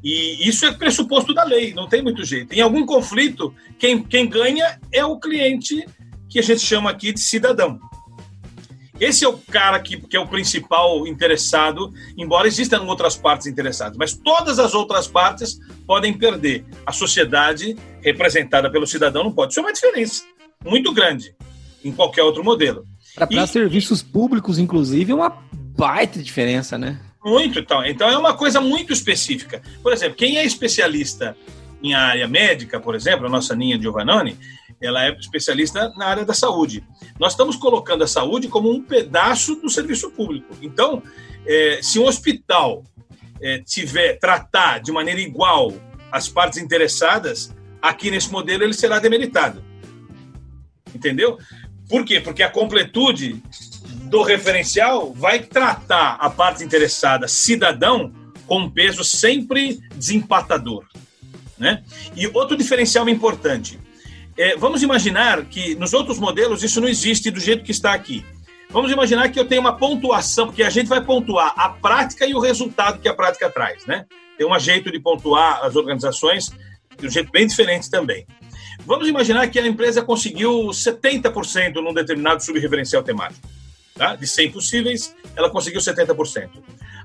E isso é pressuposto da lei, não tem muito jeito. Em algum conflito, quem, quem ganha é o cliente, que a gente chama aqui de cidadão. Esse é o cara que, que é o principal interessado, embora existam outras partes interessadas, mas todas as outras partes podem perder. A sociedade representada pelo cidadão não pode. Isso é uma diferença muito grande em qualquer outro modelo.
Para serviços públicos, inclusive, é uma baita diferença, né?
Muito, então. Então é uma coisa muito específica. Por exemplo, quem é especialista em área médica, por exemplo, a nossa Ninha Giovannoni, ela é especialista na área da saúde. Nós estamos colocando a saúde como um pedaço do serviço público. Então, é, se um hospital é, tiver tratar de maneira igual as partes interessadas, aqui nesse modelo ele será demeritado. Entendeu? Por quê? Porque a completude do referencial vai tratar a parte interessada, cidadão, com um peso sempre desempatador. Né? E outro diferencial importante: é, vamos imaginar que nos outros modelos isso não existe do jeito que está aqui. Vamos imaginar que eu tenho uma pontuação, porque a gente vai pontuar a prática e o resultado que a prática traz, né? Tem um jeito de pontuar as organizações de um jeito bem diferente também. Vamos imaginar que a empresa conseguiu 70% num determinado subreferencial temático. Tá? De 100 possíveis, ela conseguiu 70%.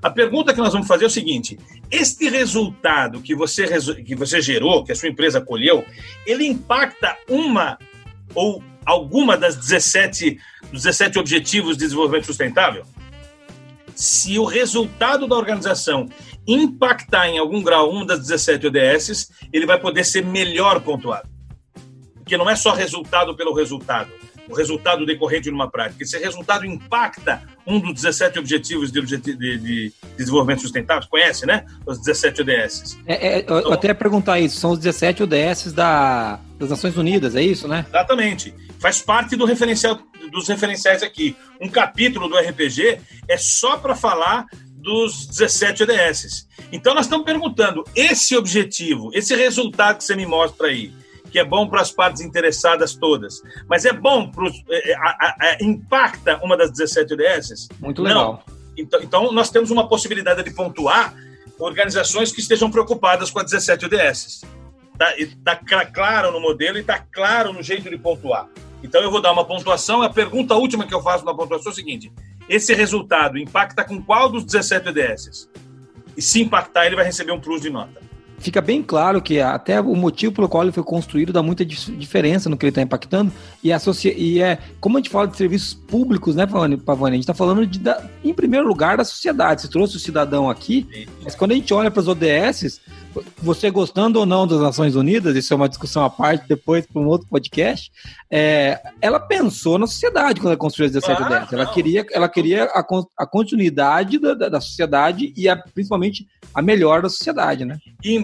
A pergunta que nós vamos fazer é o seguinte: este resultado que você, que você gerou, que a sua empresa colheu, ele impacta uma ou alguma das 17, dos 17 Objetivos de Desenvolvimento Sustentável? Se o resultado da organização impactar em algum grau uma das 17 ODS, ele vai poder ser melhor pontuado. Porque não é só resultado pelo resultado, o resultado decorrente de uma prática. Esse resultado impacta um dos 17 Objetivos de, de, de Desenvolvimento Sustentável. Conhece, né? Os 17 ODS.
É, é, eu então, até ia perguntar isso. São os 17 ODS da, das Nações Unidas, é isso, né?
Exatamente. Faz parte do referencial, dos referenciais aqui. Um capítulo do RPG é só para falar dos 17 ODS. Então, nós estamos perguntando: esse objetivo, esse resultado que você me mostra aí, que é bom para as partes interessadas todas, mas é bom para é, é, é, impacta uma das 17 ODS?
Muito legal.
Não. Então, então, nós temos uma possibilidade de pontuar organizações que estejam preocupadas com as 17 ODS. Está tá claro no modelo e está claro no jeito de pontuar. Então, eu vou dar uma pontuação. A pergunta última que eu faço na pontuação é o seguinte: esse resultado impacta com qual dos 17 ODS? E se impactar, ele vai receber um plus de nota
fica bem claro que até o motivo pelo qual ele foi construído dá muita diferença no que ele está impactando. E, associa, e é, como a gente fala de serviços públicos, né, Pavani? Pavani a gente está falando, de, da, em primeiro lugar, da sociedade. Você trouxe o cidadão aqui, mas quando a gente olha para as ODS, você gostando ou não das Nações Unidas, isso é uma discussão à parte depois para um outro podcast, é, ela pensou na sociedade quando ela construiu as 17 claro, Ela queria, ela queria a, a continuidade da, da, da sociedade e a, principalmente a melhor da sociedade, né?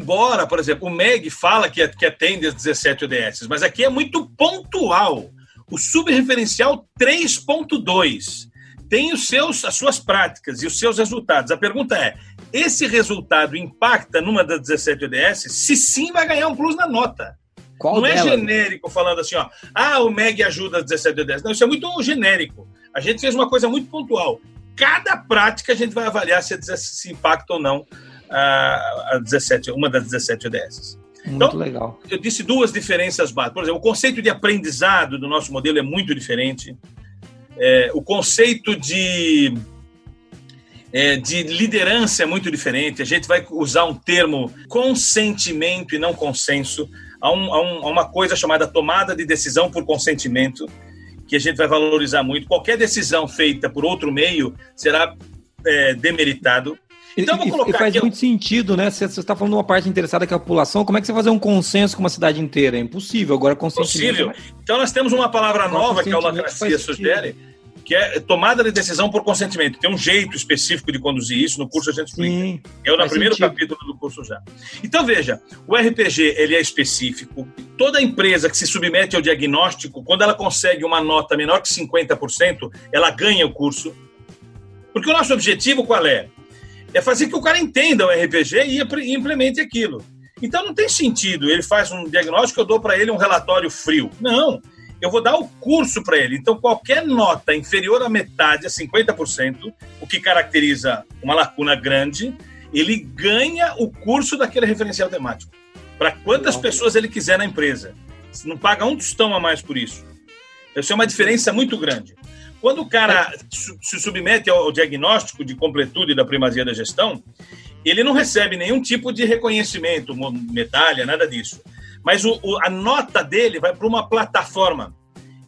Embora, por exemplo, o MEG fala que, que atende as 17 ODS, mas aqui é muito pontual. O subreferencial 3.2 tem os seus, as suas práticas e os seus resultados. A pergunta é: esse resultado impacta numa das 17 ODS? Se sim, vai ganhar um plus na nota. Qual não é dela? é genérico falando assim, ó, ah, o MEG ajuda as 17 ODS. Não, isso é muito genérico. A gente fez uma coisa muito pontual. Cada prática a gente vai avaliar se, se impacta ou não a, a 17, uma das 17 ODS.
Muito então, legal.
Eu disse duas diferenças básicas. Por exemplo, o conceito de aprendizado do nosso modelo é muito diferente. É, o conceito de, é, de liderança é muito diferente. A gente vai usar um termo consentimento e não consenso. Há, um, há, um, há uma coisa chamada tomada de decisão por consentimento, que a gente vai valorizar muito. Qualquer decisão feita por outro meio será é, demeritado.
Então, vou colocar e faz aqui, muito sentido, né? Você está falando de uma parte interessada que é a população, como é que você vai fazer um consenso com uma cidade inteira? É impossível. Agora, consentimento... Possível.
Então, nós temos uma palavra nova que a holacracia sugere, que é tomada de decisão por consentimento. Tem um jeito específico de conduzir isso, no curso a gente explica. Eu, no primeiro sentido. capítulo do curso já. Então, veja, o RPG, ele é específico. Toda empresa que se submete ao diagnóstico, quando ela consegue uma nota menor que 50%, ela ganha o curso. Porque o nosso objetivo qual é? É fazer que o cara entenda o RPG e implemente aquilo. Então não tem sentido. Ele faz um diagnóstico, eu dou para ele um relatório frio. Não. Eu vou dar o curso para ele. Então, qualquer nota inferior à metade, a 50%, o que caracteriza uma lacuna grande, ele ganha o curso daquele referencial temático. Para quantas pessoas ele quiser na empresa. Não paga um tostão a mais por isso. Isso é uma diferença muito grande. Quando o cara se submete ao diagnóstico de completude da primazia da gestão, ele não recebe nenhum tipo de reconhecimento, medalha, nada disso. Mas o, o, a nota dele vai para uma plataforma.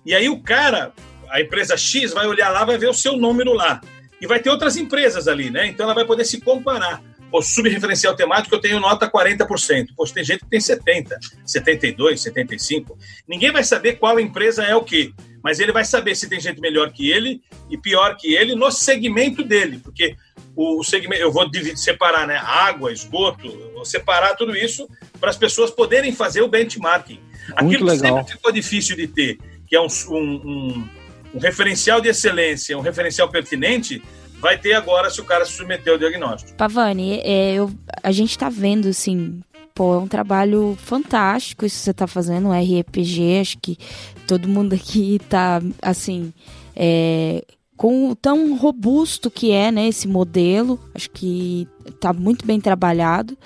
E aí o cara, a empresa X, vai olhar lá, vai ver o seu número lá. E vai ter outras empresas ali, né? Então ela vai poder se comparar. O subreferencial temático eu tenho nota 40%. Poxa, tem gente que tem 70%, 72%, 75%. Ninguém vai saber qual empresa é o quê mas ele vai saber se tem gente melhor que ele e pior que ele no segmento dele, porque o segmento, eu vou dividir, separar, né, água, esgoto, vou separar tudo isso para as pessoas poderem fazer o benchmarking. Aquilo que sempre ficou difícil de ter, que é um, um, um, referencial de excelência, um referencial pertinente, vai ter agora se o cara se submeter ao diagnóstico.
Pavani, é, eu, a gente está vendo, assim, pô, é um trabalho fantástico isso que você está fazendo, RPG, acho que todo mundo aqui está assim, é, com tão robusto que é, né, esse modelo, acho que está muito bem trabalhado,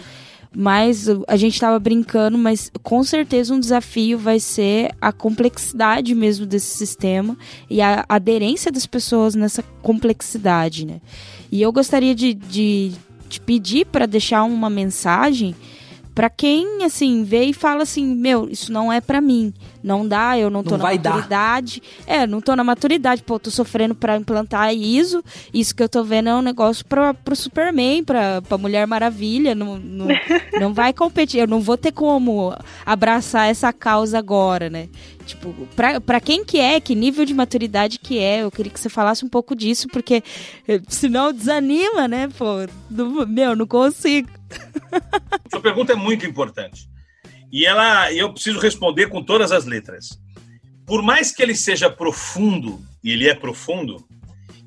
mas a gente estava brincando, mas com certeza um desafio vai ser a complexidade mesmo desse sistema e a aderência das pessoas nessa complexidade, né? E eu gostaria de, de, de pedir para deixar uma mensagem para quem assim vê e fala assim, meu, isso não é para mim. Não dá, eu não tô não na maturidade. Dar. É, não tô na maturidade, pô, tô sofrendo para implantar ISO. Isso que eu tô vendo é um negócio para pro Superman, pra, pra Mulher Maravilha, não, não, não vai competir, eu não vou ter como abraçar essa causa agora, né? Tipo, pra, pra quem que é, que nível de maturidade que é, eu queria que você falasse um pouco disso, porque eh, senão desanima, né, pô? Não, meu, não consigo.
Sua pergunta é muito importante. E ela, eu preciso responder com todas as letras. Por mais que ele seja profundo, e ele é profundo,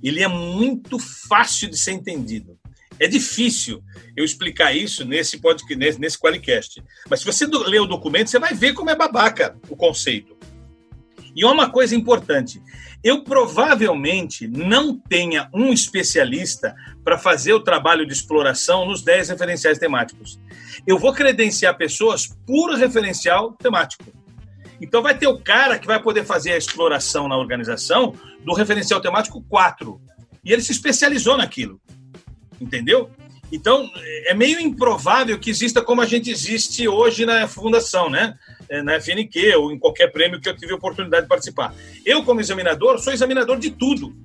ele é muito fácil de ser entendido. É difícil eu explicar isso nesse podcast, nesse, Qualicast. Mas se você ler o documento, você vai ver como é babaca o conceito. E uma coisa importante: eu provavelmente não tenha um especialista para fazer o trabalho de exploração nos 10 referenciais temáticos. Eu vou credenciar pessoas por referencial temático. Então vai ter o cara que vai poder fazer a exploração na organização do referencial temático 4. E ele se especializou naquilo. Entendeu? Então, é meio improvável que exista como a gente existe hoje na fundação, né? É, na FNQ ou em qualquer prêmio que eu tive a oportunidade de participar. Eu, como examinador, sou examinador de tudo.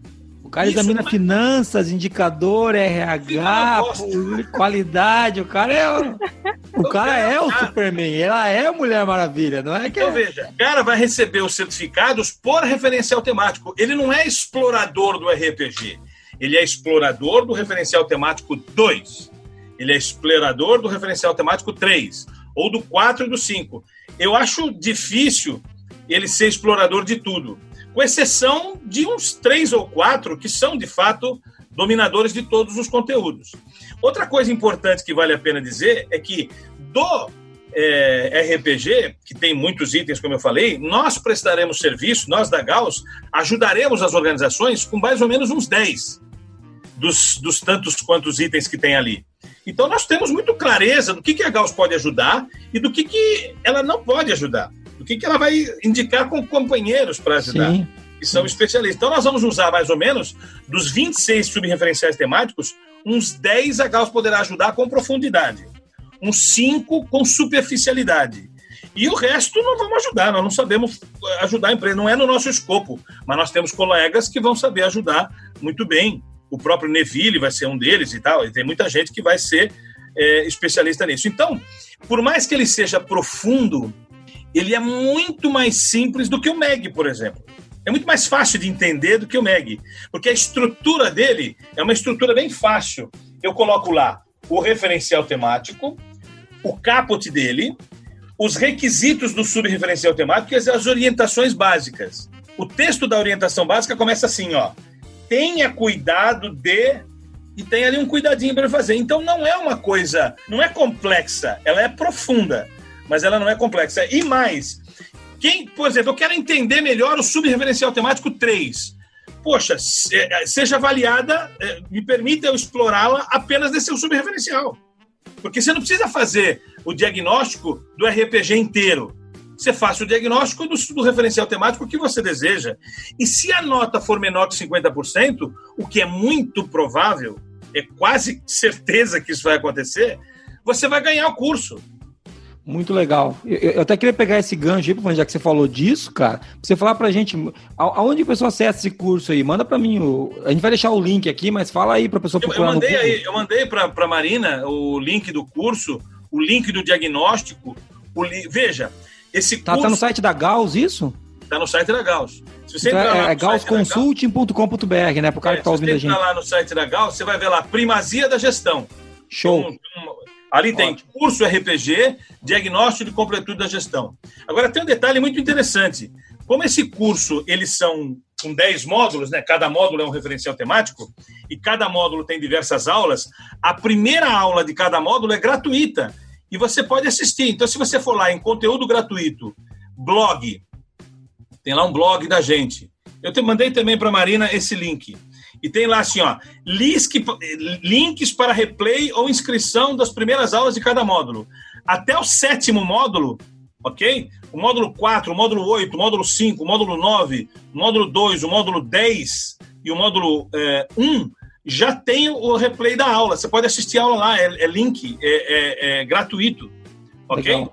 O cara Isso examina é... finanças, indicador, RH, qualidade. O cara é o, o cara é o Superman. Ela é a Mulher Maravilha, não é que?
Então
é...
veja, o cara vai receber os certificados por referencial temático. Ele não é explorador do RPG ele é explorador do referencial temático 2. Ele é explorador do referencial temático 3. Ou do 4 e do 5. Eu acho difícil ele ser explorador de tudo. Com exceção de uns três ou quatro que são, de fato, dominadores de todos os conteúdos. Outra coisa importante que vale a pena dizer é que do é, RPG, que tem muitos itens, como eu falei, nós prestaremos serviço, nós da Gauss, ajudaremos as organizações com mais ou menos uns 10 dos, dos tantos quantos itens que tem ali. Então nós temos muito clareza do que, que a Gauss pode ajudar e do que, que ela não pode ajudar. Do que, que ela vai indicar com companheiros para ajudar. Sim. Que são especialistas. Então, nós vamos usar mais ou menos dos 26 subreferenciais temáticos, uns 10 a Gauss poderá ajudar com profundidade, uns 5 com superficialidade. E o resto não vamos ajudar, nós não sabemos ajudar a empresa, não é no nosso escopo, mas nós temos colegas que vão saber ajudar muito bem o próprio Neville vai ser um deles e tal, e tem muita gente que vai ser é, especialista nisso. Então, por mais que ele seja profundo, ele é muito mais simples do que o Meg, por exemplo. É muito mais fácil de entender do que o Meg, porque a estrutura dele é uma estrutura bem fácil. Eu coloco lá o referencial temático, o caput dele, os requisitos do subreferencial temático e as orientações básicas. O texto da orientação básica começa assim, ó tenha cuidado de e tem ali um cuidadinho para fazer. Então não é uma coisa, não é complexa, ela é profunda, mas ela não é complexa. E mais, quem, por exemplo, eu quero entender melhor o subreferencial temático 3. Poxa, é, seja avaliada, é, me permita eu explorá-la apenas nesse subreferencial. Porque você não precisa fazer o diagnóstico do RPG inteiro você faça o diagnóstico do, do, referencial temático que você deseja. E se a nota for menor que 50%, o que é muito provável, é quase certeza que isso vai acontecer, você vai ganhar o curso.
Muito legal. Eu, eu, até queria pegar esse gancho aí, já que você falou disso, cara, pra você falar pra gente aonde a pessoa acessa esse curso aí. Manda pra mim. O, a gente vai deixar o link aqui, mas fala aí pra pessoa
procurar. Eu, eu mandei, aí, eu mandei pra, pra Marina o link do curso, o link do diagnóstico. O li... Veja, esse
tá, curso... tá no site da Gauss isso?
Tá no site da Gauss.
Se você então é, é gaussconsulting.com.br, né? Para o cara é, que tá ouvindo a gente. Se
você lá no site da Gauss, você vai ver lá primazia da gestão.
Show. Um,
um, ali tem Ótimo. curso RPG, diagnóstico de completude da gestão. Agora tem um detalhe muito interessante. Como esse curso, eles são com 10 módulos, né? Cada módulo é um referencial temático e cada módulo tem diversas aulas. A primeira aula de cada módulo é gratuita e você pode assistir. Então, se você for lá em conteúdo gratuito, blog, tem lá um blog da gente. Eu te mandei também para Marina esse link. E tem lá assim, ó, links para replay ou inscrição das primeiras aulas de cada módulo. Até o sétimo módulo, ok? O módulo 4, o módulo 8, o módulo 5, o módulo 9, o módulo 2, o módulo 10 e o módulo é, 1 já tem o replay da aula. Você pode assistir a aula lá, é, é link, é, é, é, gratuito. Ok?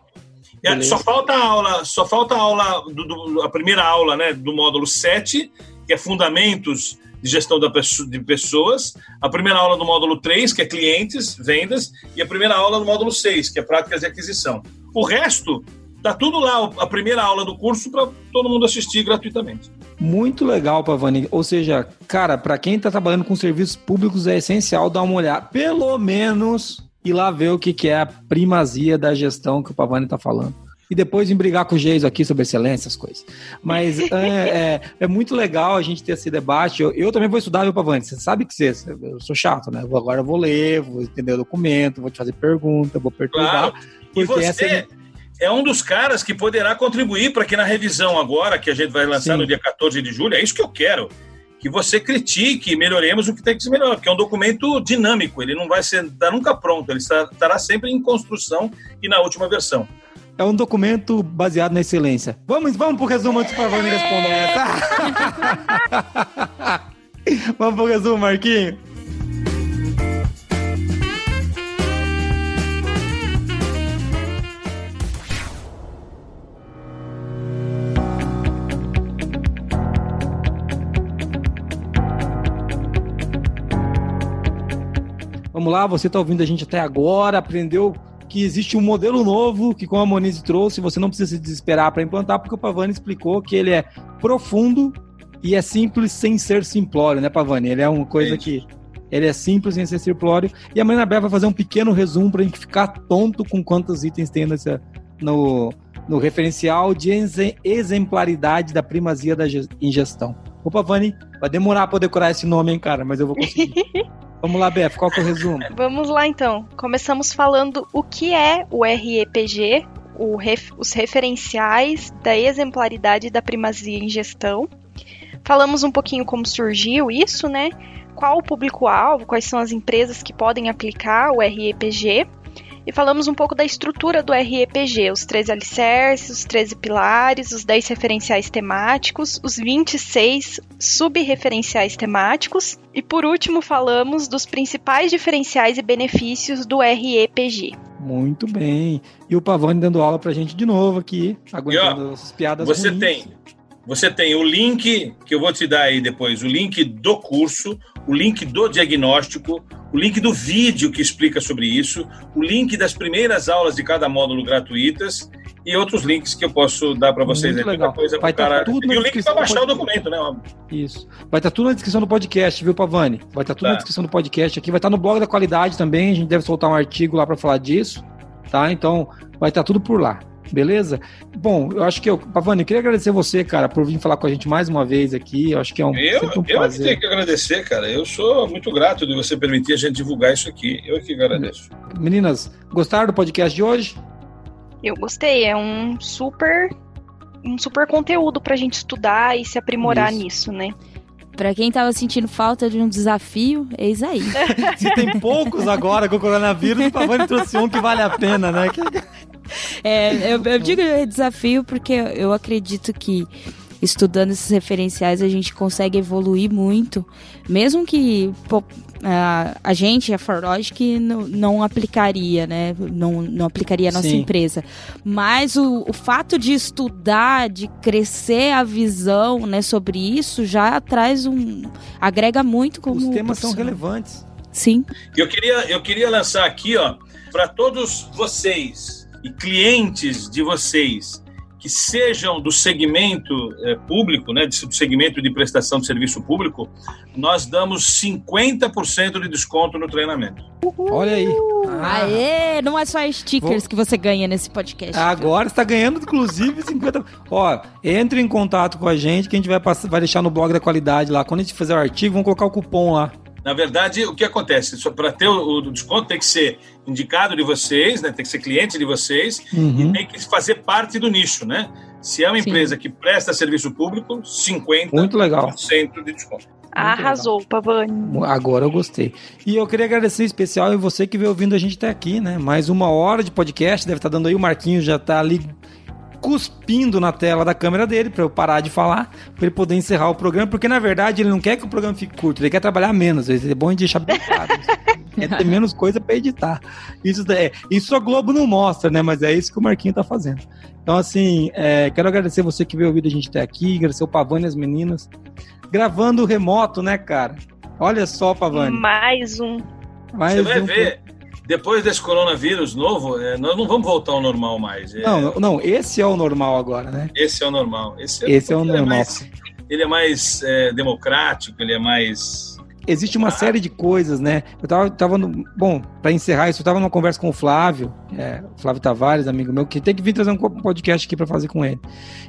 É, só falta a aula, só falta a aula, do, do, a primeira aula né, do módulo 7, que é Fundamentos de Gestão da, de Pessoas, a primeira aula do módulo 3, que é Clientes, Vendas, e a primeira aula do módulo 6, que é Práticas de Aquisição. O resto, tá tudo lá, a primeira aula do curso, para todo mundo assistir gratuitamente.
Muito legal, Pavani. Ou seja, cara, para quem está trabalhando com serviços públicos é essencial dar uma olhada, pelo menos, e lá ver o que, que é a primazia da gestão que o Pavani está falando e depois em brigar com o Geiso aqui sobre excelência, essas coisas. Mas é, é, é, muito legal a gente ter esse debate. Eu, eu também vou estudar, meu Pavani. Você sabe que você, eu sou chato, né? Agora eu vou ler, vou entender o documento, vou te fazer pergunta, vou perturbar. Claro.
E você essa é... é um dos caras que poderá contribuir para que na revisão agora, que a gente vai lançar Sim. no dia 14 de julho, é isso que eu quero que você critique e melhoremos o que tem que ser melhor, porque é um documento dinâmico, ele não vai ser tá nunca pronto, ele estará sempre em construção e na última versão.
É um documento baseado na excelência. Vamos, vamos pro resumo antes para Vani responder essa. vamos pro resumo, Marquinho. Vamos lá, você está ouvindo a gente até agora, aprendeu que existe um modelo novo que, como a Moniz trouxe, você não precisa se desesperar para implantar, porque o Pavani explicou que ele é profundo e é simples sem ser simplório, né, Pavani? Ele é uma coisa é que. Ele é simples sem ser simplório. E a Marina Bé vai fazer um pequeno resumo para a gente ficar tonto com quantos itens tem nessa, no, no referencial de exemplaridade da primazia da ingestão. O Pavani vai demorar para decorar esse nome, hein, cara, mas eu vou conseguir. Vamos lá, Beth, qual que é o resumo?
Vamos lá, então. Começamos falando o que é o REPG, o ref, os referenciais da exemplaridade da primazia em gestão. Falamos um pouquinho como surgiu isso, né? Qual o público-alvo, quais são as empresas que podem aplicar o REPG e falamos um pouco da estrutura do REPG, os 13 alicerces, os 13 pilares, os 10 referenciais temáticos, os 26 subreferenciais temáticos e por último falamos dos principais diferenciais e benefícios do REPG.
Muito bem. E o Pavone dando aula pra gente de novo aqui,
aguentando e, ó, as piadas Você ruins. tem você tem o link que eu vou te dar aí depois, o link do curso, o link do diagnóstico, o link do vídeo que explica sobre isso, o link das primeiras aulas de cada módulo gratuitas e outros links que eu posso dar para vocês.
Muito legal. Coisa Vai estar tá tudo
e o link para baixar o documento, né?
Isso. Vai estar tá tudo na descrição do podcast, viu, Pavani? Vai estar tá tudo tá. na descrição do podcast aqui. Vai estar tá no blog da qualidade também. A gente deve soltar um artigo lá para falar disso, tá? Então, vai estar tá tudo por lá. Beleza? Bom, eu acho que eu, Pavani, eu queria agradecer você, cara, por vir falar com a gente mais uma vez aqui. Eu acho que é um,
eu,
um
eu prazer. tenho que agradecer, cara. Eu sou muito grato de você permitir a gente divulgar isso aqui. Eu que agradeço.
Meninas, gostaram do podcast de hoje?
Eu gostei. É um super um super conteúdo pra gente estudar e se aprimorar isso. nisso, né?
Pra quem tava sentindo falta de um desafio, eis aí.
Se tem poucos agora com o coronavírus, o Pavani trouxe um que vale a pena, né?
É, eu, eu digo desafio porque eu acredito que estudando esses referenciais a gente consegue evoluir muito, mesmo que pô, a, a gente, a ForLogic, não, não aplicaria, né? Não, não aplicaria a nossa Sim. empresa. Mas o, o fato de estudar, de crescer a visão né, sobre isso, já traz um. agrega muito como.
Os temas são relevantes.
Sim.
Eu queria, eu queria lançar aqui, ó, para todos vocês e clientes de vocês que sejam do segmento é, público, né, do segmento de prestação de serviço público, nós damos 50% de desconto no treinamento.
Uhul. Olha aí.
Ah. Aê, não é só stickers Vou... que você ganha nesse podcast.
Agora está ganhando, inclusive, 50%. Ó, entre em contato com a gente que a gente vai, passar, vai deixar no blog da qualidade lá. Quando a gente fizer o artigo, vamos colocar o cupom lá.
Na verdade, o que acontece? Para ter o, o, desconto, tem que ser indicado de vocês, né? tem que ser cliente de vocês uhum. e tem que fazer parte do nicho. Né? Se é uma Sim. empresa que presta serviço público, 50%
Muito legal.
de desconto.
Arrasou, Pavani.
Agora eu gostei. E eu queria agradecer em especial a você que veio ouvindo a gente até aqui, né? Mais uma hora de podcast, deve estar dando aí. O Marquinhos já está ali cuspindo na tela da câmera dele para eu parar de falar, para ele poder encerrar o programa, porque na verdade ele não quer que o programa fique curto, ele quer trabalhar menos, é bom gente deixar bem claro. é ter menos coisa para editar. Isso, é, isso a Globo não mostra, né? Mas é isso que o Marquinho tá fazendo. Então, assim, é, quero agradecer você que veio ouvir a gente até aqui, agradecer o Pavani e as meninas. Gravando remoto, né, cara? Olha só, Pavani.
Mais um.
Mais você vai um... ver depois desse coronavírus novo, é, nós não vamos voltar ao normal mais.
É... Não, não, esse é o normal agora, né?
Esse é o normal. Esse
é, esse é o normal. É
mais, ele é mais é, democrático, ele é mais.
Existe uma ah. série de coisas, né? Eu tava, tava no, bom, para encerrar isso, eu tava numa conversa com o Flávio, é, Flávio Tavares, amigo meu, que tem que vir trazer um podcast aqui para fazer com ele.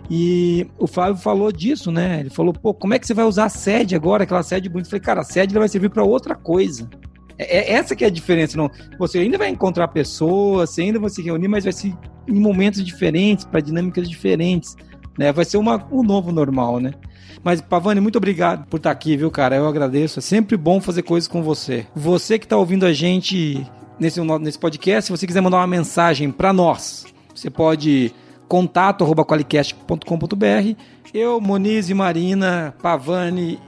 E o Flávio falou disso, né? Ele falou, pô, como é que você vai usar a sede agora, aquela sede bonita? Eu falei, cara, a sede vai servir para outra coisa. É, é, essa que é a diferença. Não, você ainda vai encontrar pessoas, você ainda vai se reunir, mas vai ser em momentos diferentes, para dinâmicas diferentes. Né? Vai ser uma, um novo normal, né? Mas, Pavani, muito obrigado por estar aqui, viu, cara? Eu agradeço. É sempre bom fazer coisas com você. Você que está ouvindo a gente nesse, nesse podcast, se você quiser mandar uma mensagem para nós, você pode contato@qualicast.com.br. Eu, Moniz e Marina, Pavani,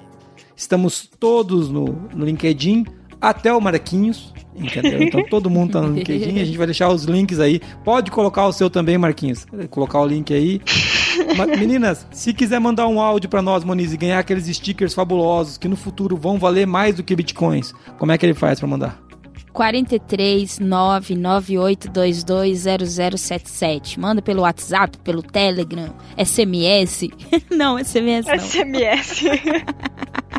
estamos todos no, no LinkedIn até o Marquinhos. Entendeu? Então todo mundo tá no LinkedIn, a gente vai deixar os links aí. Pode colocar o seu também, Marquinhos. Colocar o link aí. Meninas, se quiser mandar um áudio para nós, Moniz, e ganhar aqueles stickers fabulosos que no futuro vão valer mais do que bitcoins, como é que ele faz para mandar?
43 998220077. Manda pelo WhatsApp, pelo Telegram, SMS. não, SMS não.
SMS.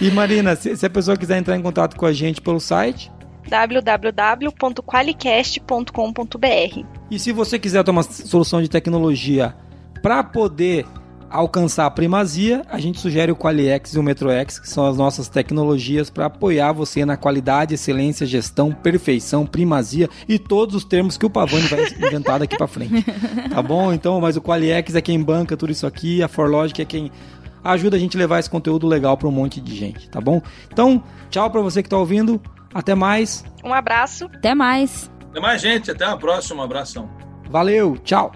e Marina, se, se, a pessoa quiser entrar em contato com a gente pelo site
www.qualicast.com.br.
E se você quiser ter uma solução de tecnologia para poder alcançar a primazia, a gente sugere o QualiX e o MetroX, que são as nossas tecnologias para apoiar você na qualidade, excelência, gestão, perfeição, primazia e todos os termos que o Pavani vai inventar daqui para frente. Tá bom? Então, mas o QualiX é quem banca tudo isso aqui, a Forlogic é quem ajuda a gente a levar esse conteúdo legal para um monte de gente, tá bom? Então, tchau para você que está ouvindo. Até mais.
Um abraço.
Até mais.
Até mais, gente. Até a próxima. Um abração.
Valeu. Tchau.